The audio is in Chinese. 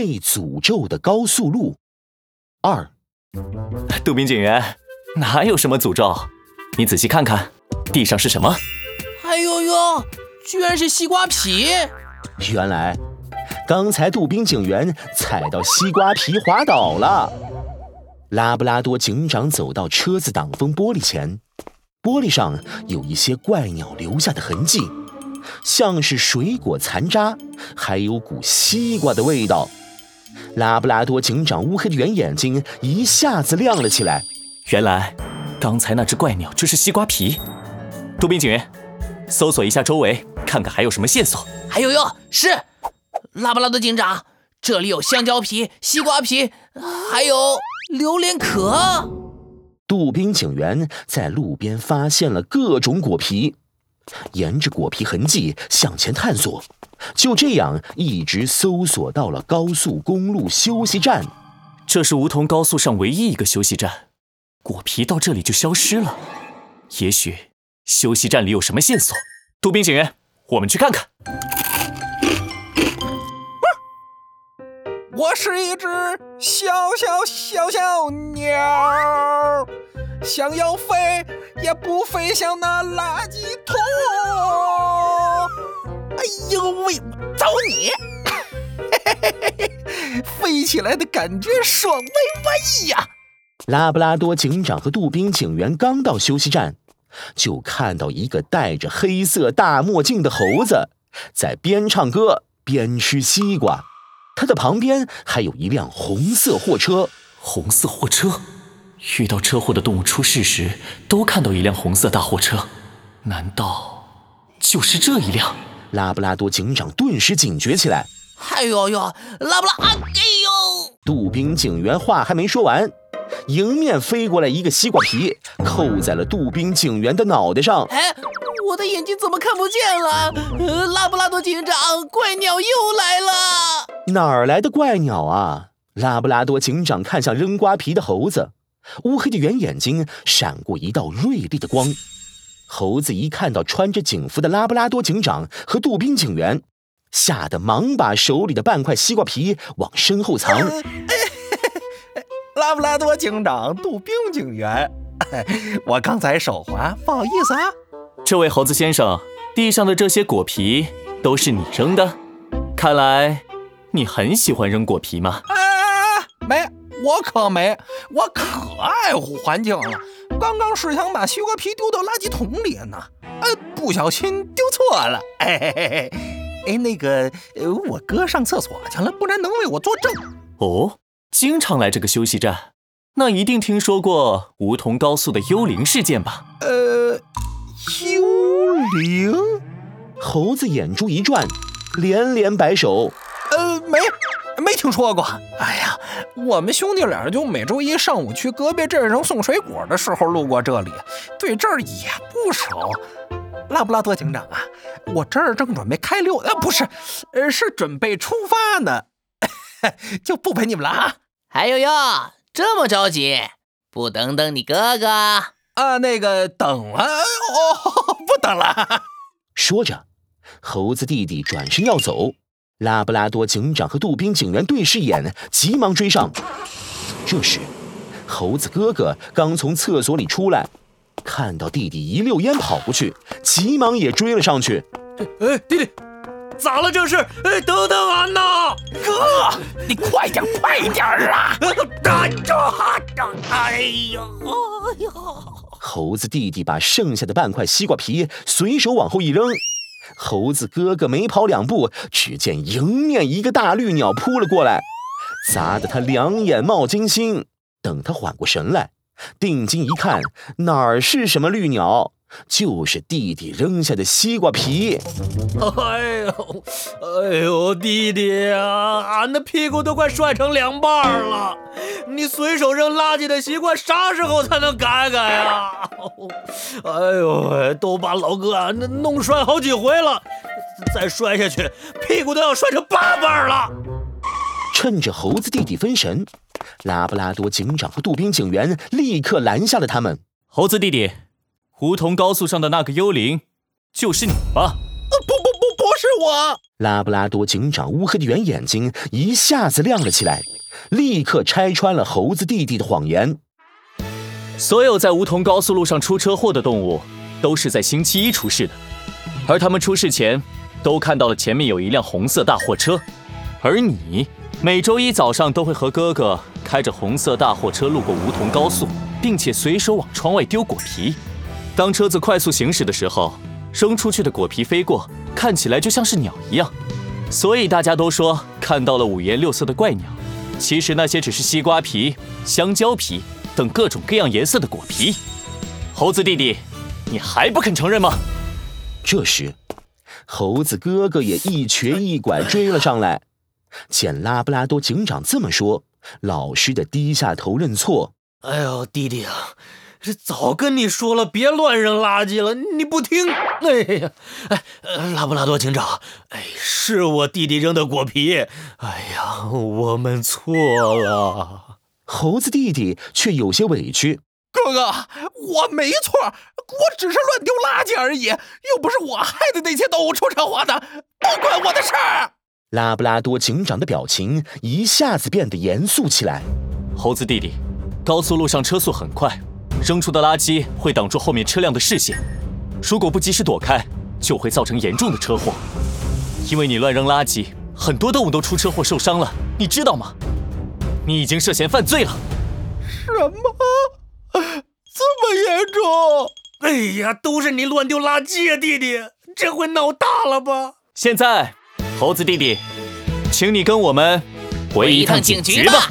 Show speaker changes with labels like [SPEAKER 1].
[SPEAKER 1] 被诅咒的高速路二。
[SPEAKER 2] 杜宾警员，哪有什么诅咒？你仔细看看，地上是什么？
[SPEAKER 3] 哎呦呦，居然是西瓜皮！
[SPEAKER 1] 原来，刚才杜宾警员踩到西瓜皮滑倒了。拉布拉多警长走到车子挡风玻璃前，玻璃上有一些怪鸟留下的痕迹，像是水果残渣，还有股西瓜的味道。拉布拉多警长乌黑的圆眼睛一下子亮了起来。
[SPEAKER 2] 原来，刚才那只怪鸟就是西瓜皮。杜宾警员，搜索一下周围，看看还有什么线索。
[SPEAKER 3] 还有哟，是拉布拉多警长，这里有香蕉皮、西瓜皮，还有榴莲壳。
[SPEAKER 1] 杜宾警员在路边发现了各种果皮，沿着果皮痕迹向前探索。就这样，一直搜索到了高速公路休息站。
[SPEAKER 2] 这是梧桐高速上唯一一个休息站，果皮到这里就消失了。也许休息站里有什么线索。杜宾警员，我们去看看。
[SPEAKER 4] 我是一只小小小小鸟，想要飞也不飞向那垃圾桶。哎呦喂，找你！飞起来的感觉爽歪歪呀！
[SPEAKER 1] 拉布拉多警长和杜宾警员刚到休息站，就看到一个戴着黑色大墨镜的猴子在边唱歌边吃西瓜。他的旁边还有一辆红色货车。
[SPEAKER 2] 红色货车，遇到车祸的动物出事时都看到一辆红色大货车，难道就是这一辆？
[SPEAKER 1] 拉布拉多警长顿时警觉起来。
[SPEAKER 3] 哎呦呦，拉布拉，哎呦！
[SPEAKER 1] 杜宾警员话还没说完，迎面飞过来一个西瓜皮，扣在了杜宾警员的脑袋上。
[SPEAKER 3] 哎，我的眼睛怎么看不见了？呃，拉布拉多警长，怪鸟又来了！
[SPEAKER 1] 哪儿来的怪鸟啊？拉布拉多警长看向扔瓜皮的猴子，乌黑的圆眼睛闪过一道锐利的光。猴子一看到穿着警服的拉布拉多警长和杜宾警员，吓得忙把手里的半块西瓜皮往身后藏。
[SPEAKER 4] 拉布拉多警长、杜宾警员，我刚才手滑，不好意思啊。
[SPEAKER 2] 这位猴子先生，地上的这些果皮都是你扔的？看来你很喜欢扔果皮吗？
[SPEAKER 4] 啊，没，我可没，我可爱护环境了。刚刚是想把西瓜皮丢到垃圾桶里呢，呃，不小心丢错了。哎嘿嘿嘿，哎，那个，呃，我哥上厕所去了，不然能为我作证。
[SPEAKER 2] 哦，经常来这个休息站，那一定听说过梧桐高速的幽灵事件吧？
[SPEAKER 4] 呃，幽灵？
[SPEAKER 1] 猴子眼珠一转，连连摆手。
[SPEAKER 4] 呃，没。没听说过。哎呀，我们兄弟俩就每周一上午去隔壁镇上送水果的时候路过这里，对这儿也不熟。拉布拉多警长啊，我这儿正准备开溜，呃，不是，呃，是准备出发呢，就不陪你们了啊。
[SPEAKER 3] 还有哟，这么着急，不等等你哥哥
[SPEAKER 4] 啊？那个等啊，哦，不等了。
[SPEAKER 1] 说着，猴子弟弟转身要走。拉布拉多警长和杜宾警员对视一眼，急忙追上。这时，猴子哥哥刚从厕所里出来，看到弟弟一溜烟跑过去，急忙也追了上去。
[SPEAKER 5] 哎，弟弟，咋了这是？哎，等等俺呐！
[SPEAKER 4] 哥，你快点，快点啊！
[SPEAKER 5] 哎呀，哎呀！
[SPEAKER 1] 猴子弟弟把剩下的半块西瓜皮随手往后一扔。猴子哥哥没跑两步，只见迎面一个大绿鸟扑了过来，砸得他两眼冒金星。等他缓过神来，定睛一看，哪儿是什么绿鸟，就是弟弟扔下的西瓜皮。
[SPEAKER 5] 哎呦，哎呦，弟弟啊，俺的屁股都快摔成两半了！你随手扔垃圾的习惯啥时候才能改改啊？哎呦喂，都把老哥那弄摔好几回了，再摔下去，屁股都要摔成八瓣了。
[SPEAKER 1] 趁着猴子弟弟分神，拉布拉多警长和杜宾警员立刻拦下了他们。
[SPEAKER 2] 猴子弟弟，胡同高速上的那个幽灵，就是你吧？
[SPEAKER 4] 不不不，不是我！
[SPEAKER 1] 拉布拉多警长乌黑的圆眼睛一下子亮了起来，立刻拆穿了猴子弟弟的谎言。
[SPEAKER 2] 所有在梧桐高速路上出车祸的动物，都是在星期一出事的，而他们出事前都看到了前面有一辆红色大货车，而你每周一早上都会和哥哥开着红色大货车路过梧桐高速，并且随手往窗外丢果皮。当车子快速行驶的时候，扔出去的果皮飞过，看起来就像是鸟一样，所以大家都说看到了五颜六色的怪鸟。其实那些只是西瓜皮、香蕉皮。等各种各样颜色的果皮，猴子弟弟，你还不肯承认吗？
[SPEAKER 1] 这时，猴子哥哥也一瘸一拐追了上来。见拉布拉多警长这么说，老实的低下头认错。
[SPEAKER 5] 哎呦，弟弟啊，这早跟你说了，别乱扔垃圾了，你不听。哎呀，哎，拉布拉多警长，哎，是我弟弟扔的果皮。哎呀，我们错了。
[SPEAKER 1] 猴子弟弟却有些委屈：“
[SPEAKER 4] 哥哥，我没错，我只是乱丢垃圾而已，又不是我害的那些动物出车祸的，不关我的事儿。”
[SPEAKER 1] 拉布拉多警长的表情一下子变得严肃起来：“
[SPEAKER 2] 猴子弟弟，高速路上车速很快，扔出的垃圾会挡住后面车辆的视线，如果不及时躲开，就会造成严重的车祸。因为你乱扔垃圾，很多动物都出车祸受伤了，你知道吗？”你已经涉嫌犯罪了。
[SPEAKER 4] 什么？这么严重？
[SPEAKER 5] 哎呀，都是你乱丢垃圾啊，弟弟，这回闹大了吧？
[SPEAKER 2] 现在，猴子弟弟，请你跟我们回一趟警局吧。